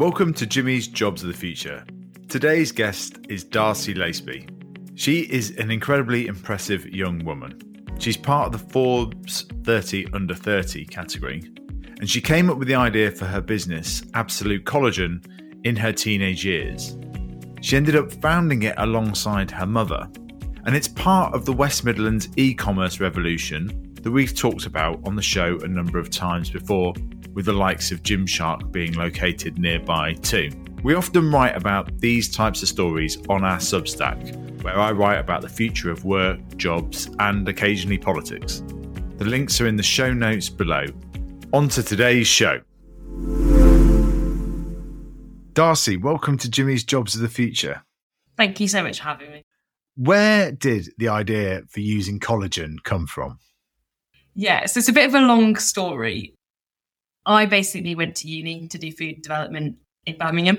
Welcome to Jimmy's Jobs of the Future. Today's guest is Darcy Laceby. She is an incredibly impressive young woman. She's part of the Forbes 30 under 30 category, and she came up with the idea for her business, Absolute Collagen, in her teenage years. She ended up founding it alongside her mother, and it's part of the West Midlands e commerce revolution that we've talked about on the show a number of times before, with the likes of Gymshark being located nearby too. We often write about these types of stories on our Substack, where I write about the future of work, jobs, and occasionally politics. The links are in the show notes below. On to today's show. Darcy, welcome to Jimmy's Jobs of the Future. Thank you so much for having me. Where did the idea for using collagen come from? Yeah, so it's a bit of a long story. I basically went to uni to do food development in Birmingham.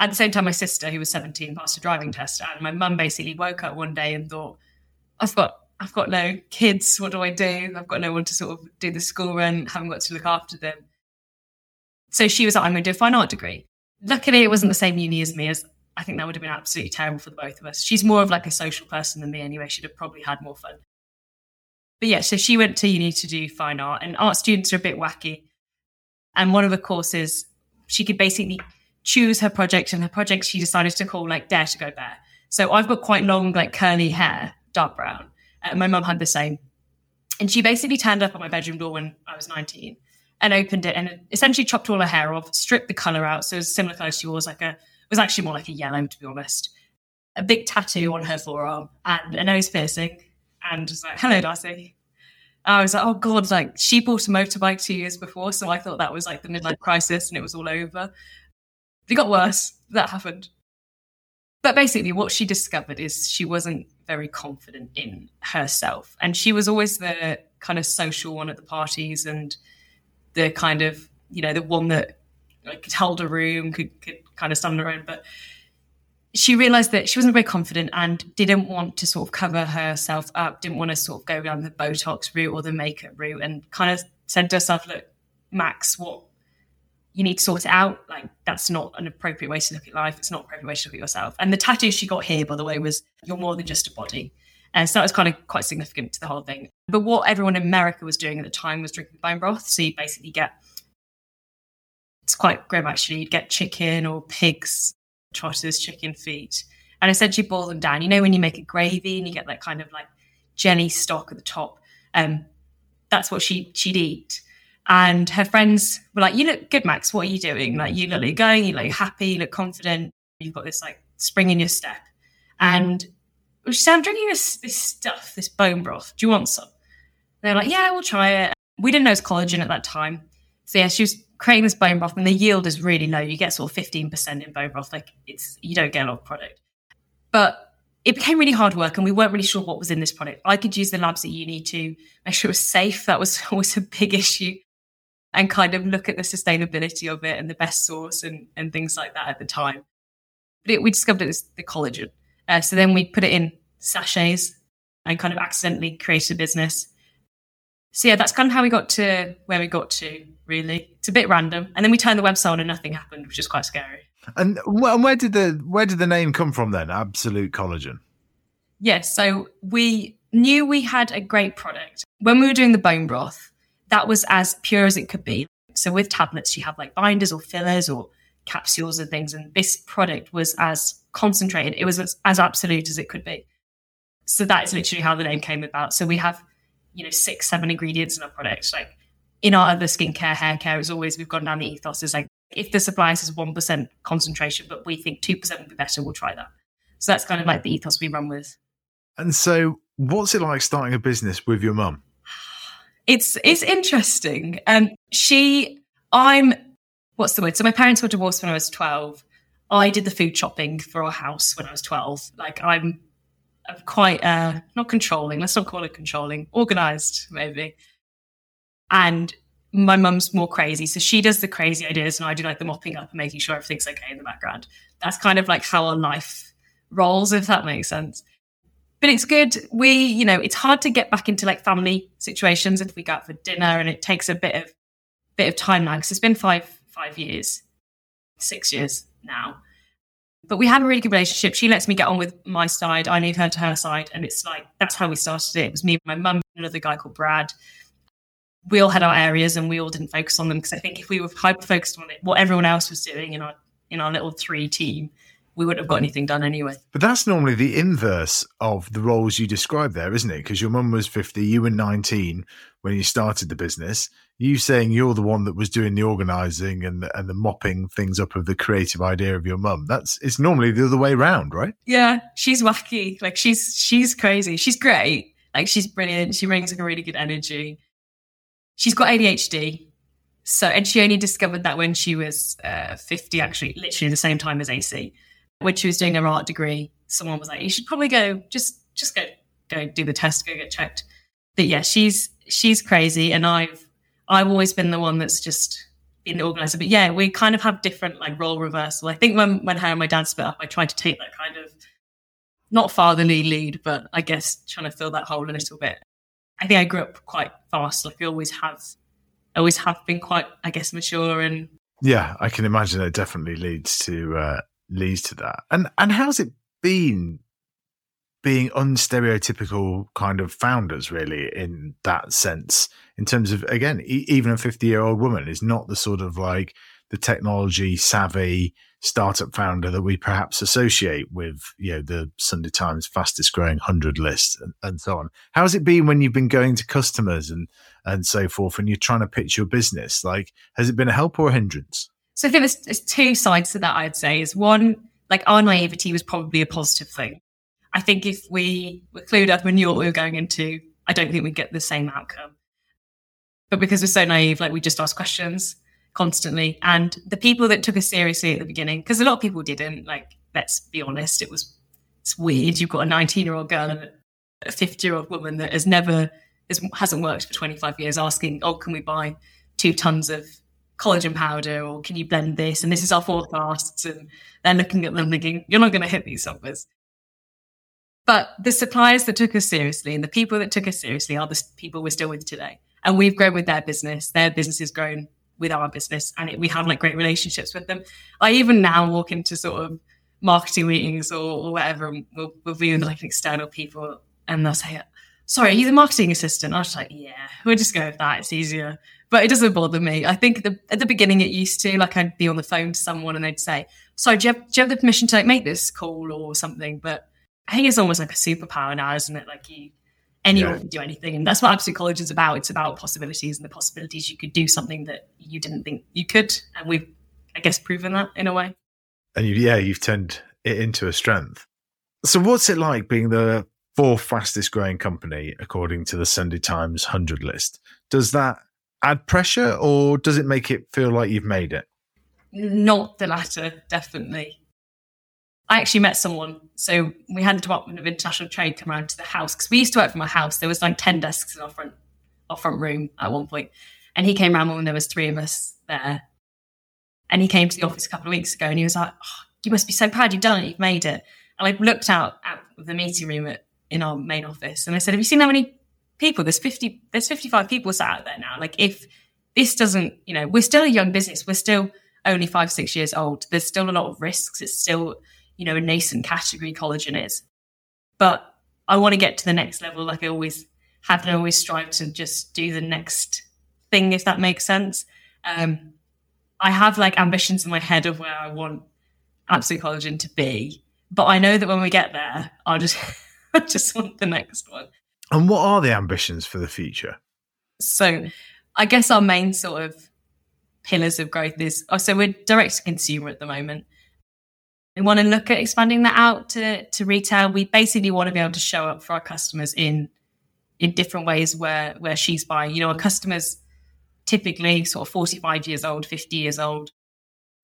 At the same time, my sister, who was 17, passed a driving test. And my mum basically woke up one day and thought, I've got I've got no kids. What do I do? I've got no one to sort of do the school run, haven't got to look after them. So she was like, I'm going to do a fine art degree. Luckily, it wasn't the same uni as me, as I think that would have been absolutely terrible for the both of us. She's more of like a social person than me anyway. She'd have probably had more fun. But yeah, so she went to uni to do fine art, and art students are a bit wacky. And one of the courses, she could basically choose her project, and her project she decided to call like Dare to Go Bare. So I've got quite long, like curly hair, dark brown. And my mum had the same. And she basically turned up at my bedroom door when I was 19 and opened it and essentially chopped all her hair off, stripped the colour out. So it was similar colours she wore, like a, was actually more like a yellow, to be honest. A big tattoo on her forearm and a nose piercing. And was like, hello, Darcy. I was like, oh God, like she bought a motorbike two years before. So I thought that was like the midlife crisis and it was all over. It got worse. That happened. But basically, what she discovered is she wasn't very confident in herself. And she was always the kind of social one at the parties and the kind of, you know, the one that like, could hold a room, could, could kind of stand her own. But she realized that she wasn't very confident and didn't want to sort of cover herself up, didn't want to sort of go down the Botox route or the makeup route, and kind of said to herself, look, Max, what you need to sort it out. Like that's not an appropriate way to look at life. It's not an appropriate way to look at yourself. And the tattoo she got here, by the way, was you're more than just a body. And so that was kind of quite significant to the whole thing. But what everyone in America was doing at the time was drinking bone broth. So you basically get it's quite grim actually. You'd get chicken or pigs, trotters, chicken feet, and essentially boil them down. You know when you make a gravy and you get that kind of like jelly stock at the top. Um, that's what she she'd eat. And her friends were like, You look good, Max. What are you doing? Like, you look like going, you look happy, you look confident. You've got this like spring in your step. And she said, I'm drinking this, this stuff, this bone broth. Do you want some? They're like, Yeah, we'll try it. We didn't know it was collagen at that time. So, yeah, she was creating this bone broth, and the yield is really low. You get sort of 15% in bone broth. Like, it's, you don't get a lot of product. But it became really hard work and we weren't really sure what was in this product. I could use the labs at uni to make sure it was safe. That was always a big issue and kind of look at the sustainability of it and the best source and, and things like that at the time. But it, we discovered it was the collagen. Uh, so then we put it in sachets and kind of accidentally created a business. So yeah, that's kind of how we got to where we got to, really. It's a bit random. And then we turned the website on and nothing happened, which is quite scary. And where did the where did the name come from then? Absolute collagen. Yes, so we knew we had a great product. When we were doing the bone broth, that was as pure as it could be. So with tablets, you have like binders or fillers or capsules and things. And this product was as concentrated, it was as, as absolute as it could be. So that is literally how the name came about. So we have, you know, six, seven ingredients in our product. Like in our other skincare, hair care, as always, we've gone down the ethos is like, if the supply is 1% concentration, but we think 2% would be better, we'll try that. So that's kind of like the ethos we run with. And so, what's it like starting a business with your mum? it's it's interesting. Um, she, I'm, what's the word? So my parents were divorced when I was twelve. I did the food shopping for our house when I was twelve. Like I'm, I'm quite uh, not controlling. Let's not call it controlling. Organized, maybe. And my mum's more crazy, so she does the crazy ideas, and I do like the mopping up and making sure everything's okay in the background. That's kind of like how our life rolls, if that makes sense but it's good. We, you know, it's hard to get back into like family situations if we go out for dinner, and it takes a bit of bit of time now because it's been five five years. six years now. But we have a really good relationship. She lets me get on with my side. I leave her to her side. And it's like, that's how we started it. It was me, my mum, another guy called Brad. We all had our areas and we all didn't focus on them because I think if we were hyper focused on it, what everyone else was doing in our in our little three team, we wouldn't have got anything done anyway. But that's normally the inverse of the roles you describe there, isn't it? Because your mum was 50, you were 19 when you started the business. You saying you're the one that was doing the organising and the, and the mopping things up of the creative idea of your mum. That's it's normally the other way around, right? Yeah, she's wacky. Like she's she's crazy. She's great. Like she's brilliant. She brings like a really good energy. She's got ADHD. So, and she only discovered that when she was uh, 50, actually, literally the same time as AC when she was doing her art degree, someone was like, "You should probably go just just go go do the test, go get checked." But yeah, she's she's crazy, and I've I've always been the one that's just been the organizer. But yeah, we kind of have different like role reversal. I think when when her and my dad split up, I tried to take that kind of not fatherly lead, but I guess trying to fill that hole a little bit. I think I grew up quite fast. Like I always have, always have been quite, I guess, mature and. Yeah, I can imagine it definitely leads to uh, leads to that. And and how's it been being unstereotypical kind of founders really in that sense in terms of again e- even a 50 year old woman is not the sort of like the technology savvy startup founder that we perhaps associate with you know the sunday times fastest growing 100 list and, and so on. How has it been when you've been going to customers and and so forth and you're trying to pitch your business? Like has it been a help or a hindrance so I think there's, there's two sides to that, I'd say. Is one, like our naivety was probably a positive thing. I think if we were clued up and knew what we were going into, I don't think we'd get the same outcome. But because we're so naive, like we just ask questions constantly. And the people that took us seriously at the beginning, because a lot of people didn't, like, let's be honest, it was it's weird. You've got a 19 year old girl and a 50 year old woman that has never has, hasn't worked for 25 years asking, oh, can we buy two tons of collagen powder or can you blend this? And this is our forecasts. And they're looking at them thinking, you're not going to hit these numbers. But the suppliers that took us seriously and the people that took us seriously are the people we're still with today. And we've grown with their business. Their business has grown with our business and it, we have like great relationships with them. I even now walk into sort of marketing meetings or, or whatever, and we'll, we'll be with like external people and they'll say, sorry, he's a marketing assistant. I was like, yeah, we'll just go with that. It's easier but it doesn't bother me. I think the, at the beginning it used to, like I'd be on the phone to someone and they'd say, "So do you have, do you have the permission to like make this call or something?" But I think it's almost like a superpower now, isn't it? Like you, anyone yeah. can do anything, and that's what Absolute Collagen is about. It's about possibilities and the possibilities you could do something that you didn't think you could, and we've, I guess, proven that in a way. And you, yeah, you've turned it into a strength. So, what's it like being the fourth fastest growing company according to the Sunday Times 100 list? Does that add pressure or does it make it feel like you've made it? Not the latter, definitely. I actually met someone. So we had the Department of International Trade come around to the house because we used to work from our house. There was like 10 desks in our front, our front room at one point. And he came around when there was three of us there. And he came to the office a couple of weeks ago and he was like, oh, you must be so proud you've done it. You've made it. And I looked out at the meeting room at, in our main office and I said, have you seen how many people. There's 50, there's 55 people sat out there now. Like if this doesn't, you know, we're still a young business. We're still only five, six years old. There's still a lot of risks. It's still, you know, a nascent category collagen is. But I want to get to the next level. Like I always have and always strive to just do the next thing, if that makes sense. Um, I have like ambitions in my head of where I want Absolute Collagen to be. But I know that when we get there, I'll just I just want the next one. And what are the ambitions for the future? So, I guess our main sort of pillars of growth is oh, so we're direct to consumer at the moment. We want to look at expanding that out to, to retail. We basically want to be able to show up for our customers in in different ways where where she's buying. You know, our customers typically sort of 45 years old, 50 years old.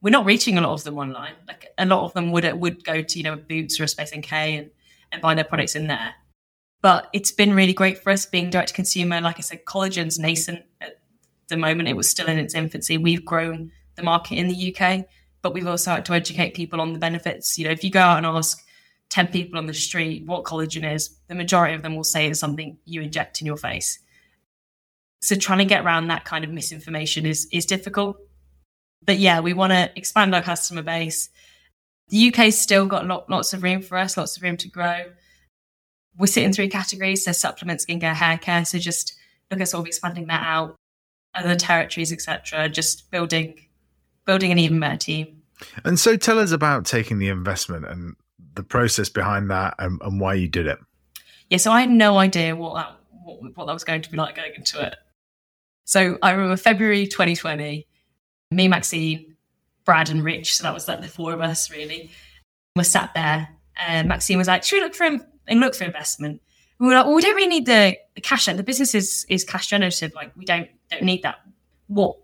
We're not reaching a lot of them online. Like a lot of them would would go to, you know, Boots or a Space NK and, and buy their products in there. But it's been really great for us being direct to consumer. Like I said, collagen's nascent at the moment. It was still in its infancy. We've grown the market in the UK, but we've also had to educate people on the benefits. You know, if you go out and ask 10 people on the street what collagen is, the majority of them will say it's something you inject in your face. So trying to get around that kind of misinformation is is difficult. but yeah, we want to expand our customer base. The UK's still got lot, lots of room for us, lots of room to grow. We sit in three categories: so supplements, skincare, hair care. So just look at sort of expanding that out, other territories, etc. Just building, building an even better team. And so, tell us about taking the investment and the process behind that, and, and why you did it. Yeah, so I had no idea what that what, what that was going to be like going into it. So I remember February 2020, me, Maxine, Brad, and Rich. So that was like the four of us really. Were sat there, and Maxine was like, "Should we look for and look for investment?" we were like, "Well, we don't really need the, the cash. The business is is cash generative. Like we don't don't need that. What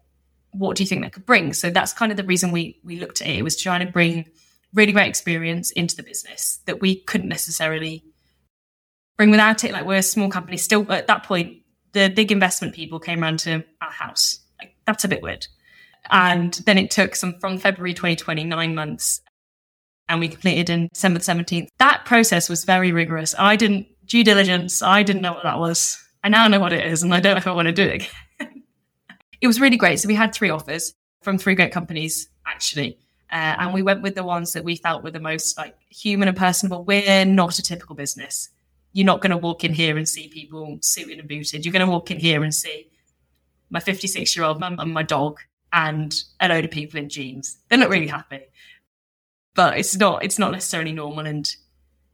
what do you think that could bring?" So that's kind of the reason we we looked at it. It was trying to bring really great experience into the business that we couldn't necessarily bring without it. Like we're a small company still at that point. The big investment people came around to our house. Like, that's a bit weird. And then it took some from February 2020, nine months, and we completed in December 17th. That process was very rigorous. I didn't due diligence. I didn't know what that was. I now know what it is, and I don't know if I want to do it again. it was really great. So we had three offers from three great companies, actually. Uh, and we went with the ones that we felt were the most like human and personable. We're not a typical business. You're not going to walk in here and see people suited and booted. You're going to walk in here and see my 56 year old mum and my dog and a load of people in jeans. They're not really happy, but it's not it's not necessarily normal. And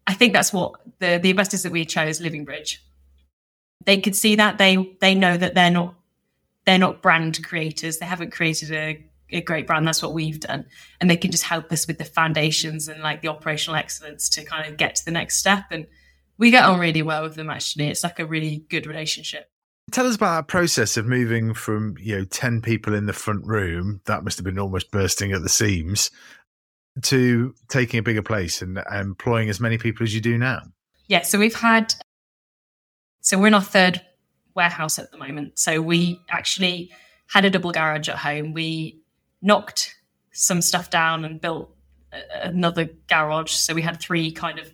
I think that's what the the investors that we chose, Livingbridge, they could see that they they know that they're not they're not brand creators. They haven't created a, a great brand. That's what we've done, and they can just help us with the foundations and like the operational excellence to kind of get to the next step. And we get on really well with them. Actually, it's like a really good relationship. Tell us about that process of moving from you know ten people in the front room that must have been almost bursting at the seams to taking a bigger place and employing as many people as you do now. Yeah, so we've had so we're in our third warehouse at the moment. So we actually had a double garage at home. We knocked some stuff down and built another garage. So we had three kind of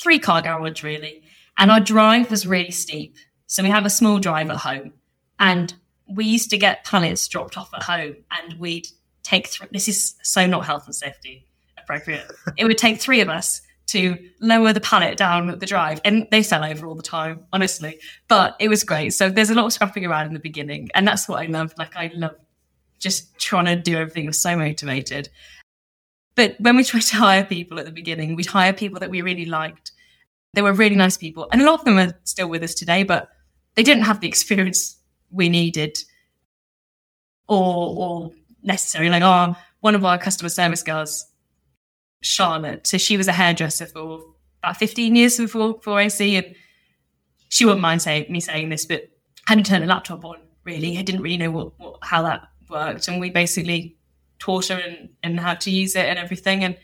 three car garage really. And our drive was really steep. So we have a small drive at home, and we used to get pallets dropped off at home, and we'd take three. This is so not health and safety appropriate. it would take three of us to lower the pallet down the drive, and they fell over all the time, honestly. But it was great. So there's a lot of scrapping around in the beginning, and that's what I love. Like I love just trying to do everything. I was so motivated. But when we tried to hire people at the beginning, we'd hire people that we really liked. They were really nice people, and a lot of them are still with us today. But they didn't have the experience we needed or or necessarily like oh one of our customer service girls charlotte so she was a hairdresser for about 15 years before before ac and she wouldn't mind saying me saying this but hadn't turned a laptop on really. I didn't really know what, what how that worked and we basically taught her and, and how to use it and everything and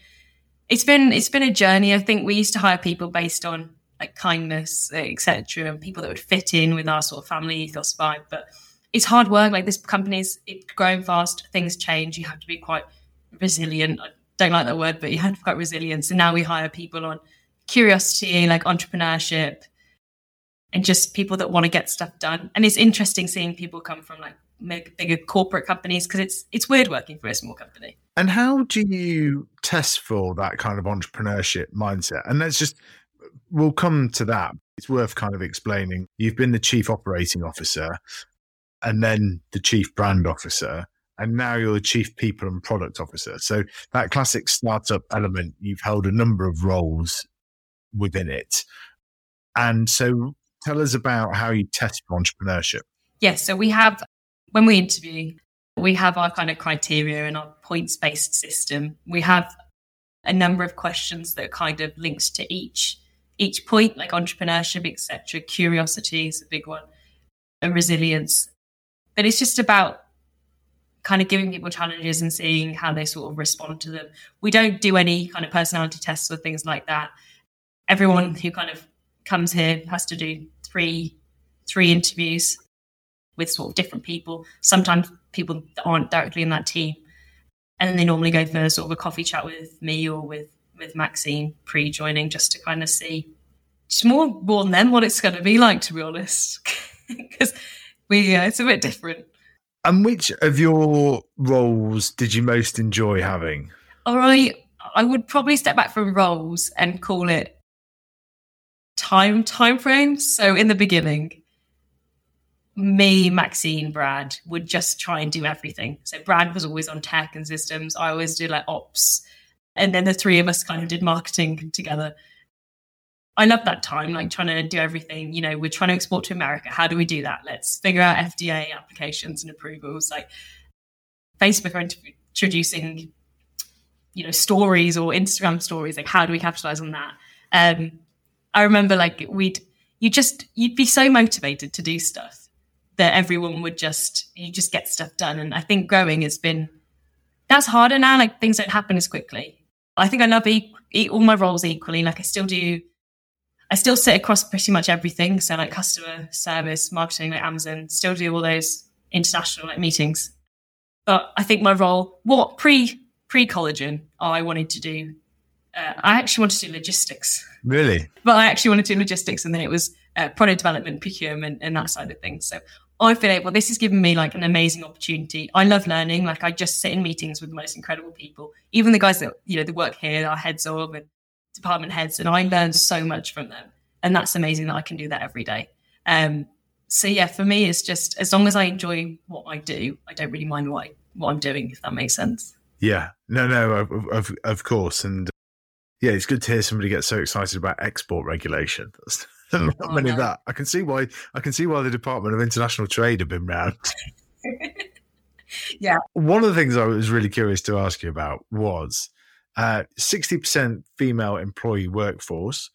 it's been it's been a journey. I think we used to hire people based on like kindness, etc., and people that would fit in with our sort of family ethos vibe. But it's hard work. Like this company's it's growing fast. Things change. You have to be quite resilient. I don't like that word, but you have to be quite resilient. So now we hire people on curiosity, like entrepreneurship, and just people that want to get stuff done. And it's interesting seeing people come from like bigger corporate companies because it's it's weird working for a small company. And how do you test for that kind of entrepreneurship mindset? And let's just we'll come to that. It's worth kind of explaining. You've been the chief operating officer and then the chief brand officer, and now you're the chief people and product officer. So that classic startup element, you've held a number of roles within it. And so tell us about how you test entrepreneurship. Yes. so we have, when we interview, we have our kind of criteria and our points based system. We have a number of questions that kind of links to each each point, like entrepreneurship, etc. Curiosity is a big one, and resilience. But it's just about kind of giving people challenges and seeing how they sort of respond to them. We don't do any kind of personality tests or things like that. Everyone who kind of comes here has to do three three interviews with sort of different people. Sometimes people that aren't directly in that team. And then they normally go for sort of a coffee chat with me or with with Maxine pre joining just to kind of see just more warn them what it's going to be like, to be honest, because we uh, it's a bit different. And which of your roles did you most enjoy having? All right, I would probably step back from roles and call it time time frames. So in the beginning, me, Maxine, Brad would just try and do everything. So Brad was always on tech and systems. I always did like ops. And then the three of us kind of did marketing together. I love that time, like trying to do everything. You know, we're trying to export to America. How do we do that? Let's figure out FDA applications and approvals. Like Facebook are introducing, you know, stories or Instagram stories. Like, how do we capitalize on that? Um, I remember like we'd, you just, you'd be so motivated to do stuff that everyone would just, you just get stuff done. And I think growing has been, that's harder now. Like things don't happen as quickly. I think I love e- e- all my roles equally. Like I still do I still sit across pretty much everything. So like customer service, marketing, like Amazon, still do all those international like meetings. But I think my role, what pre pre collagen, I wanted to do, uh, I actually wanted to do logistics. Really? But I actually wanted to do logistics, and then it was uh, product development, procurement, and that side of things. So I feel like, well, this has given me like an amazing opportunity. I love learning. Like I just sit in meetings with the most incredible people, even the guys that you know that work here, our heads of, and department heads, and I learn so much from them. And that's amazing that I can do that every day. Um, so yeah, for me, it's just as long as I enjoy what I do, I don't really mind what I, what I'm doing, if that makes sense. Yeah, no, no, of of, of course, and yeah, it's good to hear somebody get so excited about export regulation. not oh, many no. of that. I can see why. I can see why the Department of International Trade have been round. yeah. One of the things I was really curious to ask you about was uh, 60% female employee workforce,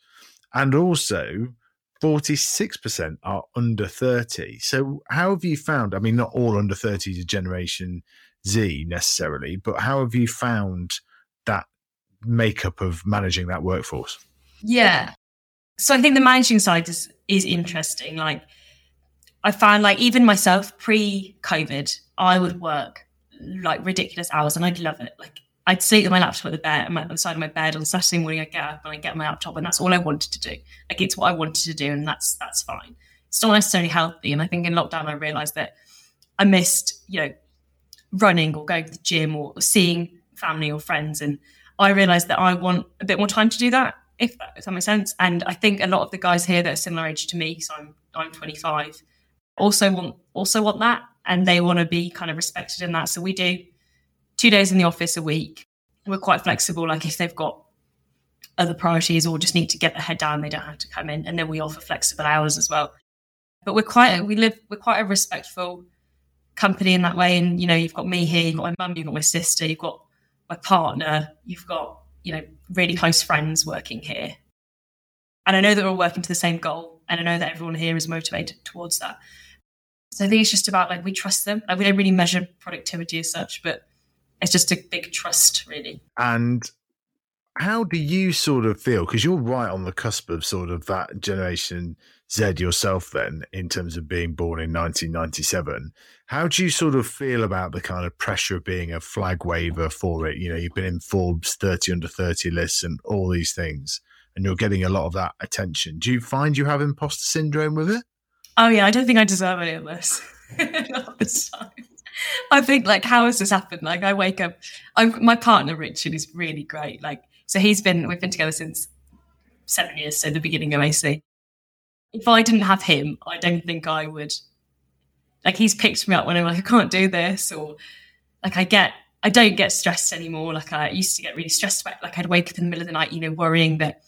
and also 46% are under 30. So, how have you found? I mean, not all under 30 is Generation Z necessarily, but how have you found that makeup of managing that workforce? Yeah. So, I think the managing side is, is interesting. Like, I found like even myself pre COVID, I would work like ridiculous hours and I'd love it. Like I'd sit at my laptop at the bed, on the side of my bed on Saturday morning. I'd get up and I'd get my laptop, and that's all I wanted to do. Like it's what I wanted to do, and that's that's fine. It's not necessarily healthy, and I think in lockdown I realised that I missed, you know, running or going to the gym or seeing family or friends, and I realised that I want a bit more time to do that. If that, if that makes sense, and I think a lot of the guys here that are similar age to me, so I'm I'm 25, also want also want that, and they want to be kind of respected in that. So we do two days in the office a week. We're quite flexible. Like if they've got other priorities or just need to get their head down, they don't have to come in. And then we offer flexible hours as well. But we're quite we live we're quite a respectful company in that way. And you know, you've got me here, you've got my mum, you've got my sister, you've got my partner, you've got you know really close friends working here. And I know that we're all working to the same goal, and I know that everyone here is motivated towards that. So I think it's just about like we trust them. Like we don't really measure productivity as such, but it's just a big trust, really. And how do you sort of feel? Because you're right on the cusp of sort of that generation Z yourself, then, in terms of being born in 1997. How do you sort of feel about the kind of pressure of being a flag waver for it? You know, you've been in Forbes 30 under 30 lists and all these things, and you're getting a lot of that attention. Do you find you have imposter syndrome with it? Oh, yeah. I don't think I deserve any of this. I think like how has this happened? Like I wake up, I'm my partner Richard is really great. Like so he's been we've been together since seven years, so the beginning of AC. If I didn't have him, I don't think I would. Like he's picked me up when I'm like I can't do this, or like I get I don't get stressed anymore. Like I used to get really stressed about. Like I'd wake up in the middle of the night, you know, worrying that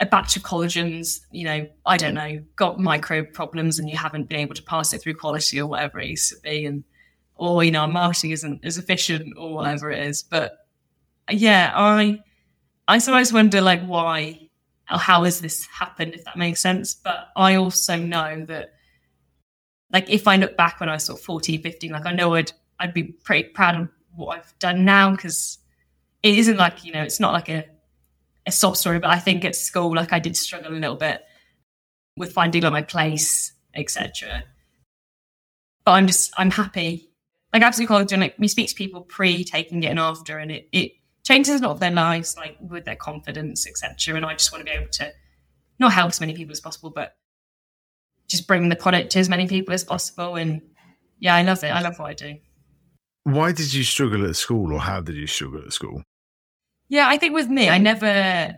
a batch of collagens, you know, I don't know, got micro problems and you haven't been able to pass it through quality or whatever it used to be, and or you know our marketing isn't as efficient or whatever it is but yeah i i sometimes wonder like why how has this happened if that makes sense? But i also know that like if i look back when i was sort of 14 15 like i know i'd i'd be pretty proud of what i've done now because it isn't like you know it's not like a a sob story but i think at school like i did struggle a little bit with finding like my place etc but i'm just i'm happy. Like absolutely college and like we speak to people pre taking it and after and it, it changes a lot of their lives like with their confidence etc and i just want to be able to not help as many people as possible but just bring the product to as many people as possible and yeah, I love it. I love what I do. Why did you struggle at school, or how did you struggle at school? Yeah, I think with me, I never,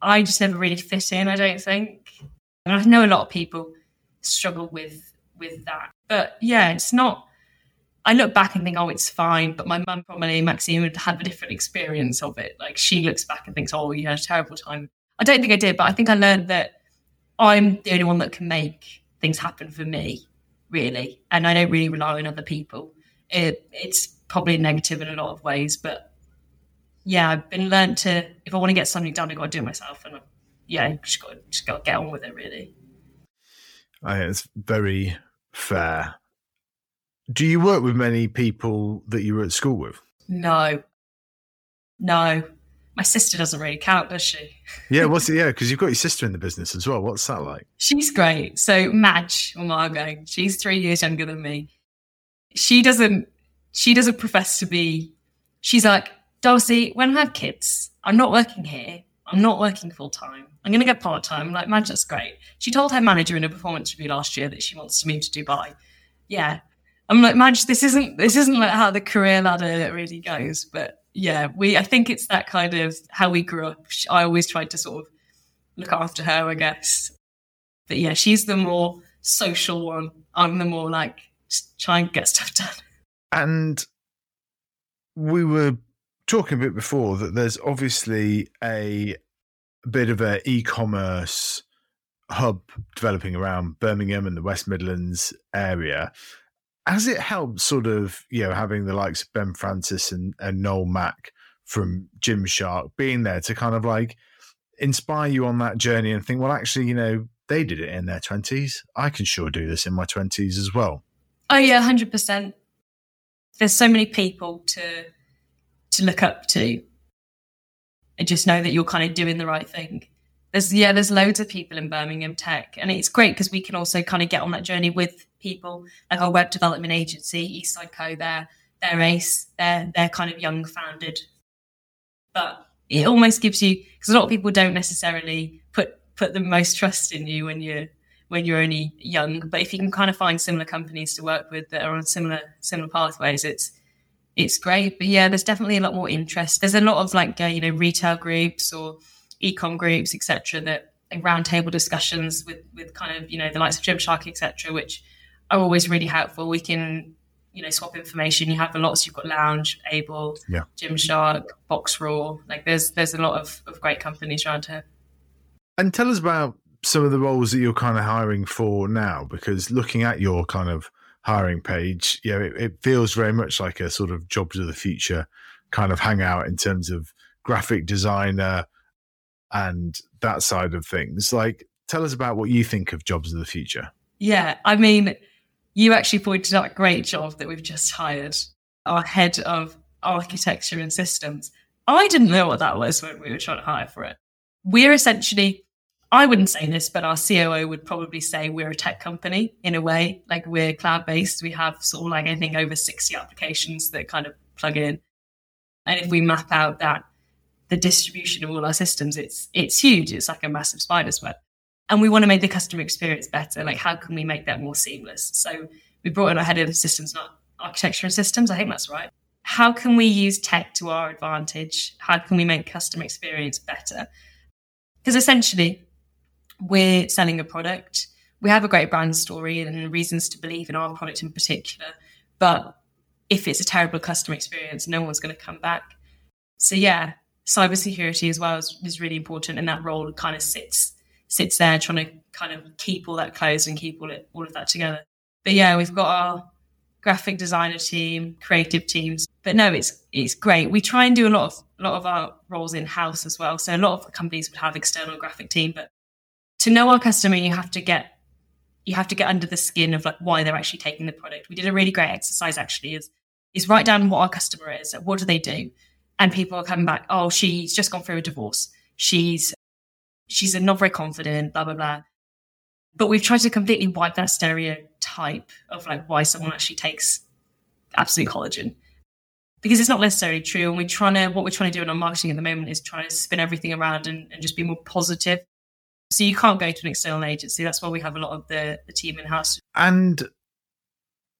I just never really fit in. I don't think, and I know a lot of people struggle with with that. But yeah, it's not. I look back and think, oh, it's fine. But my mum probably, Maxine, would have a different experience of it. Like she looks back and thinks, oh, you had a terrible time. I don't think I did, but I think I learned that I'm the only one that can make things happen for me, really. And I don't really rely on other people. It, it's probably negative in a lot of ways, but yeah, I've been learned to, if I want to get something done, I've got to do it myself. And yeah, just got, just got to get on with it, really. I it's very fair. Do you work with many people that you were at school with? No. No. My sister doesn't really count, does she? yeah, what's it? Yeah, because you've got your sister in the business as well. What's that like? She's great. So Madge or Margot, she's three years younger than me. She doesn't she doesn't profess to be she's like, Darcy, when I have kids, I'm not working here. I'm not working full time. I'm going to get part time. Like, Madge, that's great. She told her manager in a performance review last year that she wants to move to Dubai. Yeah, I'm like, Madge, this isn't this isn't like how the career ladder really goes. But yeah, we I think it's that kind of how we grew up. I always tried to sort of look after her, I guess. But yeah, she's the more social one. I'm the more like try and get stuff done. And we were talking a bit before that there's obviously a bit of a e-commerce hub developing around Birmingham and the West Midlands area. Has it helped sort of, you know, having the likes of Ben Francis and, and Noel Mack from Gymshark being there to kind of like inspire you on that journey and think, well, actually, you know, they did it in their 20s. I can sure do this in my 20s as well. Oh, yeah, 100%. There's so many people to to look up to and just know that you're kind of doing the right thing. There's yeah, there's loads of people in Birmingham Tech, and it's great because we can also kind of get on that journey with people like our web development agency, Eastside Co. They're they're ace, they're they're kind of young founded, but it almost gives you because a lot of people don't necessarily put put the most trust in you when you're when you're only young. But if you can kind of find similar companies to work with that are on similar similar pathways, it's it's great. But yeah, there's definitely a lot more interest. There's a lot of like uh, you know retail groups or ecom groups, etc. That like roundtable discussions with with kind of you know the likes of Gymshark, etc. Which are always really helpful. We can you know swap information. You have a lot. So you've got Lounge, Able, yeah. Gymshark, Box Raw. Like there's there's a lot of, of great companies around here. And tell us about some of the roles that you're kind of hiring for now, because looking at your kind of hiring page, you know, it, it feels very much like a sort of jobs of the future kind of hangout in terms of graphic designer and that side of things. Like, tell us about what you think of jobs of the future. Yeah, I mean, you actually pointed out a great job that we've just hired our head of architecture and systems. I didn't know what that was when we were trying to hire for it. We're essentially I wouldn't say this, but our COO would probably say we're a tech company in a way. Like we're cloud based. We have sort of like I think over 60 applications that kind of plug in. And if we map out that the distribution of all our systems, it's it's huge. It's like a massive spider's web. And we want to make the customer experience better. Like how can we make that more seamless? So we brought in our head of systems, not architecture and systems. I think that's right. How can we use tech to our advantage? How can we make customer experience better? Because essentially, we're selling a product. We have a great brand story and reasons to believe in our product in particular. But if it's a terrible customer experience, no one's going to come back. So yeah, cybersecurity as well is, is really important, and that role kind of sits sits there trying to kind of keep all that closed and keep all it all of that together. But yeah, we've got our graphic designer team, creative teams. But no, it's it's great. We try and do a lot of a lot of our roles in house as well. So a lot of companies would have external graphic team, but to know our customer, you have to get you have to get under the skin of like why they're actually taking the product. We did a really great exercise actually is is write down what our customer is, what do they do, and people are coming back. Oh, she's just gone through a divorce. She's she's not very confident. Blah blah blah. But we've tried to completely wipe that stereotype of like why someone actually takes Absolute Collagen because it's not necessarily true. And we're trying to what we're trying to do in our marketing at the moment is trying to spin everything around and, and just be more positive so you can't go to an external agency. That's why we have a lot of the, the team in house. And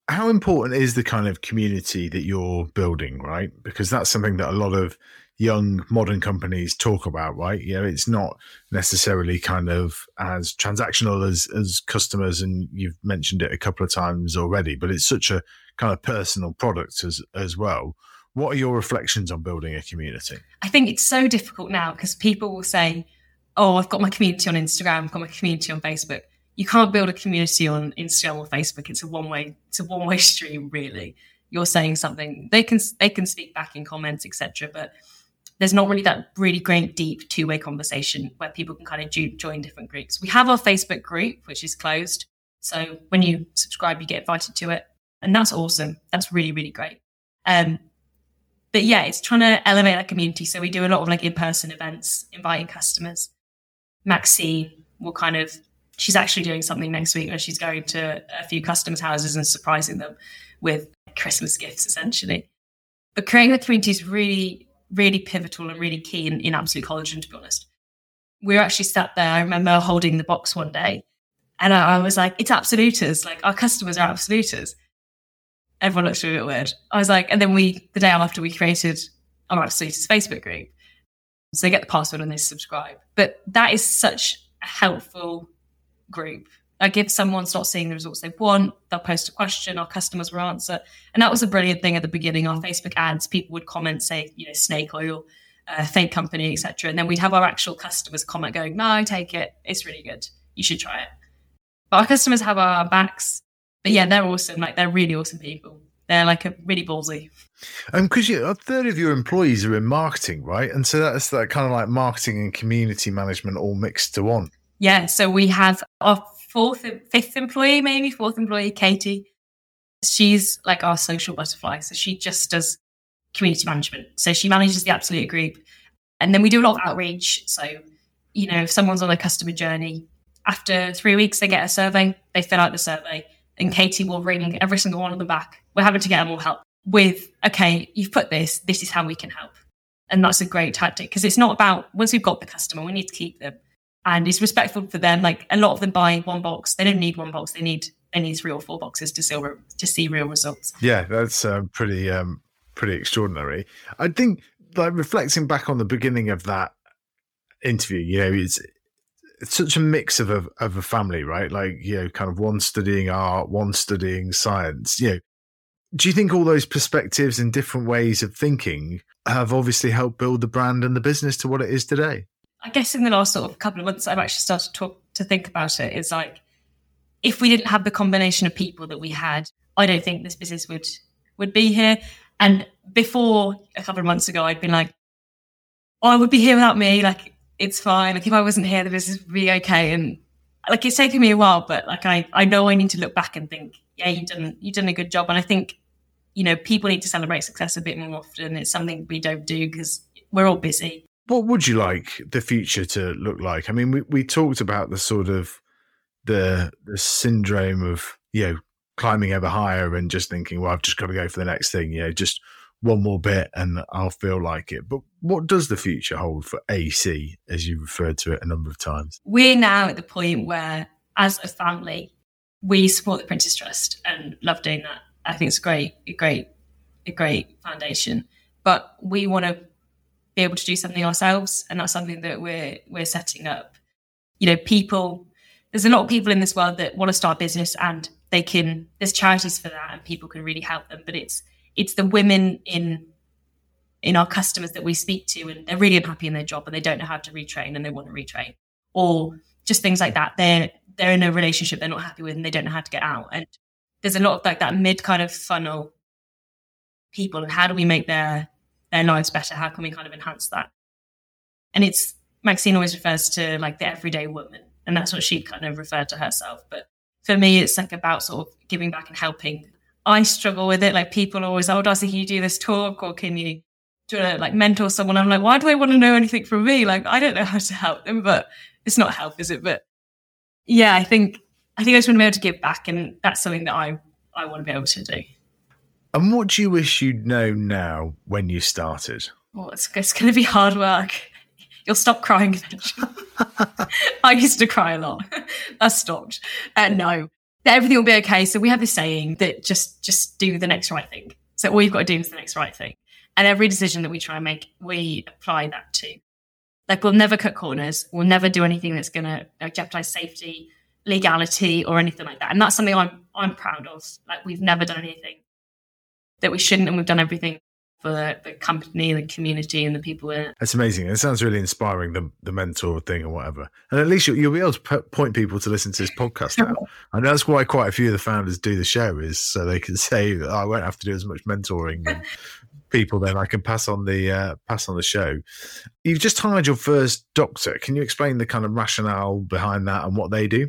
how important is the kind of community that you're building, right? Because that's something that a lot of young modern companies talk about, right? You know, it's not necessarily kind of as transactional as as customers, and you've mentioned it a couple of times already, but it's such a kind of personal product as as well. What are your reflections on building a community? I think it's so difficult now because people will say, "Oh, I've got my community on Instagram, I've got my community on Facebook." You can't build a community on Instagram or Facebook. It's a one way. It's a one way stream, really. You're saying something, they can they can speak back in comments, etc. But there's not really that really great deep two way conversation where people can kind of do, join different groups. We have our Facebook group, which is closed. So when you subscribe, you get invited to it. And that's awesome. That's really, really great. Um, but yeah, it's trying to elevate that community. So we do a lot of like in person events, inviting customers. Maxine will kind of, she's actually doing something next week where she's going to a few customers' houses and surprising them with Christmas gifts, essentially. But creating the community is really really pivotal and really key in, in Absolute Collagen, to be honest. We were actually sat there. I remember holding the box one day and I, I was like, it's Absoluters. Like our customers are Absoluters. Everyone looked a bit weird. I was like, and then we, the day after we created our Absoluters Facebook group. So they get the password and they subscribe. But that is such a helpful group like if someone's not seeing the results they want, they'll post a question, our customers will answer. And that was a brilliant thing at the beginning. Our Facebook ads, people would comment, say, you know, snake oil, uh, fake company, etc. And then we'd have our actual customers comment going, no, take it. It's really good. You should try it. But our customers have our backs. But yeah, they're awesome. Like they're really awesome people. They're like a really ballsy. And because a third of your employees are in marketing, right? And so that's that kind of like marketing and community management all mixed to one. Yeah. So we have our fourth, fifth employee, maybe fourth employee, Katie. She's like our social butterfly. So she just does community management. So she manages the Absolute group. And then we do a lot of outreach. So, you know, if someone's on a customer journey, after three weeks, they get a survey, they fill out the survey, and Katie will ring every single one of them back. We're having to get them all help with, okay, you've put this, this is how we can help. And that's a great tactic because it's not about once we've got the customer, we need to keep them and it's respectful for them. Like a lot of them buy one box. They don't need one box. They need they need three or four boxes to see to see real results. Yeah, that's uh, pretty um, pretty extraordinary. I think like reflecting back on the beginning of that interview, you know, it's it's such a mix of a of a family, right? Like you know, kind of one studying art, one studying science. You know, do you think all those perspectives and different ways of thinking have obviously helped build the brand and the business to what it is today? I guess in the last sort of couple of months, I've actually started to talk to think about it. It's like if we didn't have the combination of people that we had, I don't think this business would would be here. And before a couple of months ago, I'd been like, "Oh, I would be here without me. Like it's fine. Like if I wasn't here, the business would be okay." And like it's taken me a while, but like I I know I need to look back and think, "Yeah, you done you done a good job." And I think you know people need to celebrate success a bit more often. It's something we don't do because we're all busy what would you like the future to look like? I mean, we, we talked about the sort of the the syndrome of you know climbing ever higher and just thinking, well, I've just got to go for the next thing. You know, just one more bit and I'll feel like it. But what does the future hold for AC, as you referred to it a number of times? We're now at the point where, as a family, we support the Prince's Trust and love doing that. I think it's a great, a great, a great foundation. But we want to be able to do something ourselves, and that's something that we're we're setting up. You know, people. There's a lot of people in this world that want to start business, and they can. There's charities for that, and people can really help them. But it's it's the women in in our customers that we speak to, and they're really unhappy in their job, and they don't know how to retrain, and they want to retrain, or just things like that. They're they're in a relationship they're not happy with, and they don't know how to get out. And there's a lot of like that mid kind of funnel people, and how do we make their their lives better? How can we kind of enhance that? And it's Maxine always refers to like the everyday woman, and that's what she kind of referred to herself. But for me, it's like about sort of giving back and helping. I struggle with it. Like people always, oh, Darcy, can you do this talk or can you do you like mentor someone? I'm like, why do they want to know anything from me? Like, I don't know how to help them, but it's not help, is it? But yeah, I think I think I just want to be able to give back, and that's something that I I want to be able to do. And what do you wish you'd known now when you started? Well, it's, it's going to be hard work. You'll stop crying. I used to cry a lot. I stopped. Uh, no, everything will be okay. So we have this saying that just just do the next right thing. So all you've got to do is the next right thing. And every decision that we try and make, we apply that to. Like we'll never cut corners. We'll never do anything that's going to jeopardize safety, legality, or anything like that. And that's something I'm I'm proud of. Like we've never done anything that we shouldn't, and we've done everything for the, the company, the community, and the people in it. That's amazing. It sounds really inspiring, the the mentor thing or whatever. And at least you'll, you'll be able to p- point people to listen to this podcast now. And that's why quite a few of the founders do the show is so they can say that oh, I won't have to do as much mentoring. And people then I can pass on the uh, pass on the show. You've just hired your first doctor. Can you explain the kind of rationale behind that and what they do?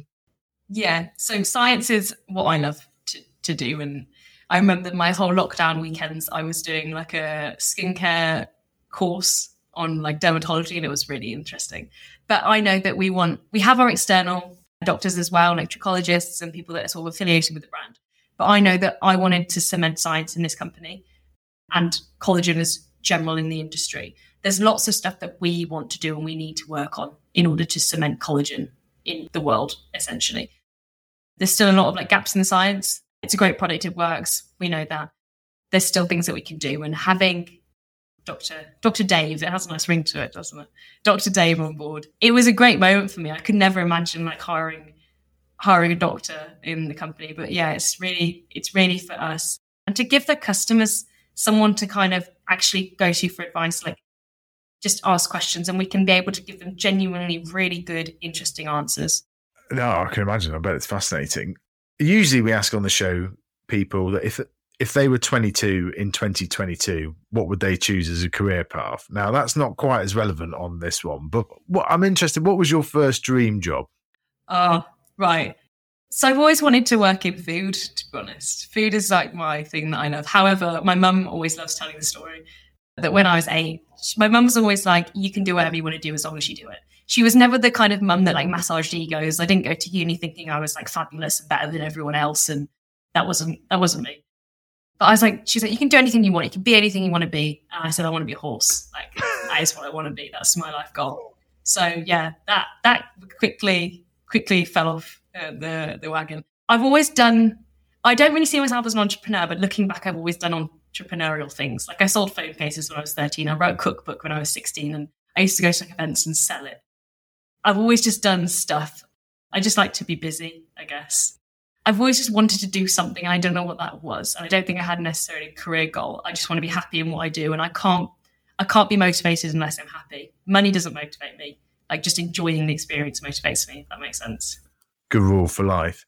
Yeah, so science is what I love to, to do, and I remember my whole lockdown weekends, I was doing like a skincare course on like dermatology, and it was really interesting. But I know that we want we have our external doctors as well, like trichologists and people that are sort of affiliated with the brand. But I know that I wanted to cement science in this company and collagen is general in the industry. There's lots of stuff that we want to do and we need to work on in order to cement collagen in the world, essentially. There's still a lot of like gaps in the science. It's a great product, it works. We know that. There's still things that we can do. And having Dr. Dr. Dave, it has a nice ring to it, doesn't it? Dr. Dave on board. It was a great moment for me. I could never imagine like hiring hiring a doctor in the company. But yeah, it's really it's really for us. And to give the customers someone to kind of actually go to for advice, like just ask questions and we can be able to give them genuinely really good, interesting answers. No, I can imagine. I bet it's fascinating. Usually we ask on the show people that if if they were 22 in 2022, what would they choose as a career path? Now, that's not quite as relevant on this one, but what I'm interested, what was your first dream job? Oh, right. So I've always wanted to work in food, to be honest. Food is like my thing that I love. However, my mum always loves telling the story that when I was eight, my mum was always like, you can do whatever you want to do as long as you do it. She was never the kind of mum that like massaged egos. I didn't go to uni thinking I was like fabulous and better than everyone else. And that wasn't, that wasn't me. But I was like, she's like, you can do anything you want. You can be anything you want to be. And I said, I want to be a horse. Like that is what I want to be. That's my life goal. So yeah, that, that quickly, quickly fell off uh, the the wagon. I've always done. I don't really see myself as an entrepreneur, but looking back, I've always done entrepreneurial things. Like I sold phone cases when I was thirteen. I wrote a cookbook when I was sixteen, and I used to go to like events and sell it. I've always just done stuff. I just like to be busy, I guess. I've always just wanted to do something, and I don't know what that was. And I don't think I had necessarily a career goal. I just want to be happy in what I do, and I can't. I can't be motivated unless I'm happy. Money doesn't motivate me. Like just enjoying the experience motivates me. If that makes sense good rule for life.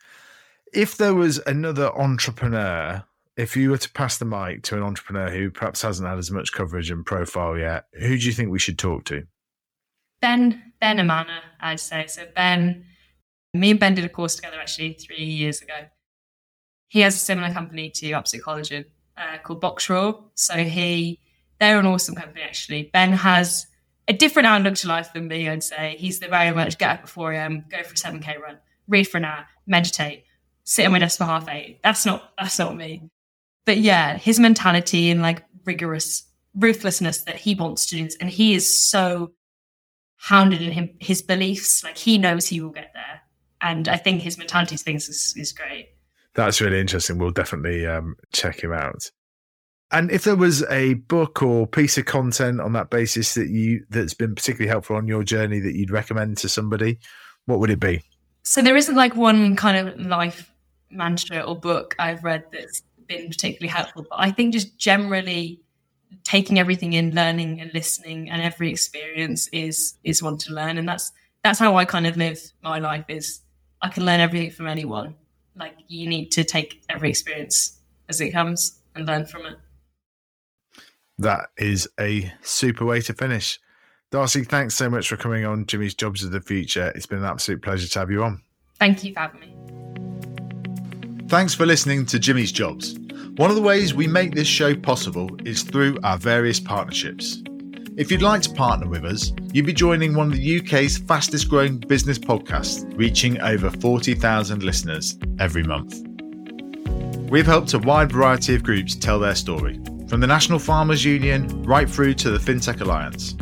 If there was another entrepreneur, if you were to pass the mic to an entrepreneur who perhaps hasn't had as much coverage and profile yet, who do you think we should talk to? Ben, Ben Amana, I'd say. So Ben, me and Ben did a course together actually three years ago. He has a similar company to Absolute Collagen uh, called Boxraw. So he, they're an awesome company actually. Ben has a different outlook to life than me, I'd say. He's the very much get up at 4 a.m., go for a 7K run read for an hour, meditate, sit on my desk for half eight. That's not that's not me. But yeah, his mentality and like rigorous ruthlessness that he wants to do, and he is so hounded in him his beliefs. Like he knows he will get there, and I think his mentality things is, is great. That's really interesting. We'll definitely um, check him out. And if there was a book or piece of content on that basis that you that's been particularly helpful on your journey that you'd recommend to somebody, what would it be? So there isn't like one kind of life mantra or book I've read that's been particularly helpful, but I think just generally taking everything in, learning and listening, and every experience is is one to learn, and that's that's how I kind of live my life. Is I can learn everything from anyone. Like you need to take every experience as it comes and learn from it. That is a super way to finish. Darcy, thanks so much for coming on Jimmy's Jobs of the Future. It's been an absolute pleasure to have you on. Thank you for having me. Thanks for listening to Jimmy's Jobs. One of the ways we make this show possible is through our various partnerships. If you'd like to partner with us, you'd be joining one of the UK's fastest growing business podcasts, reaching over 40,000 listeners every month. We've helped a wide variety of groups tell their story, from the National Farmers Union right through to the FinTech Alliance.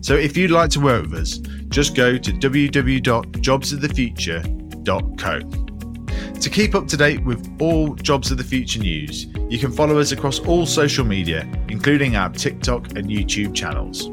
So if you'd like to work with us, just go to www.jobsofthefuture.co. To keep up to date with all Jobs of the Future news, you can follow us across all social media, including our TikTok and YouTube channels.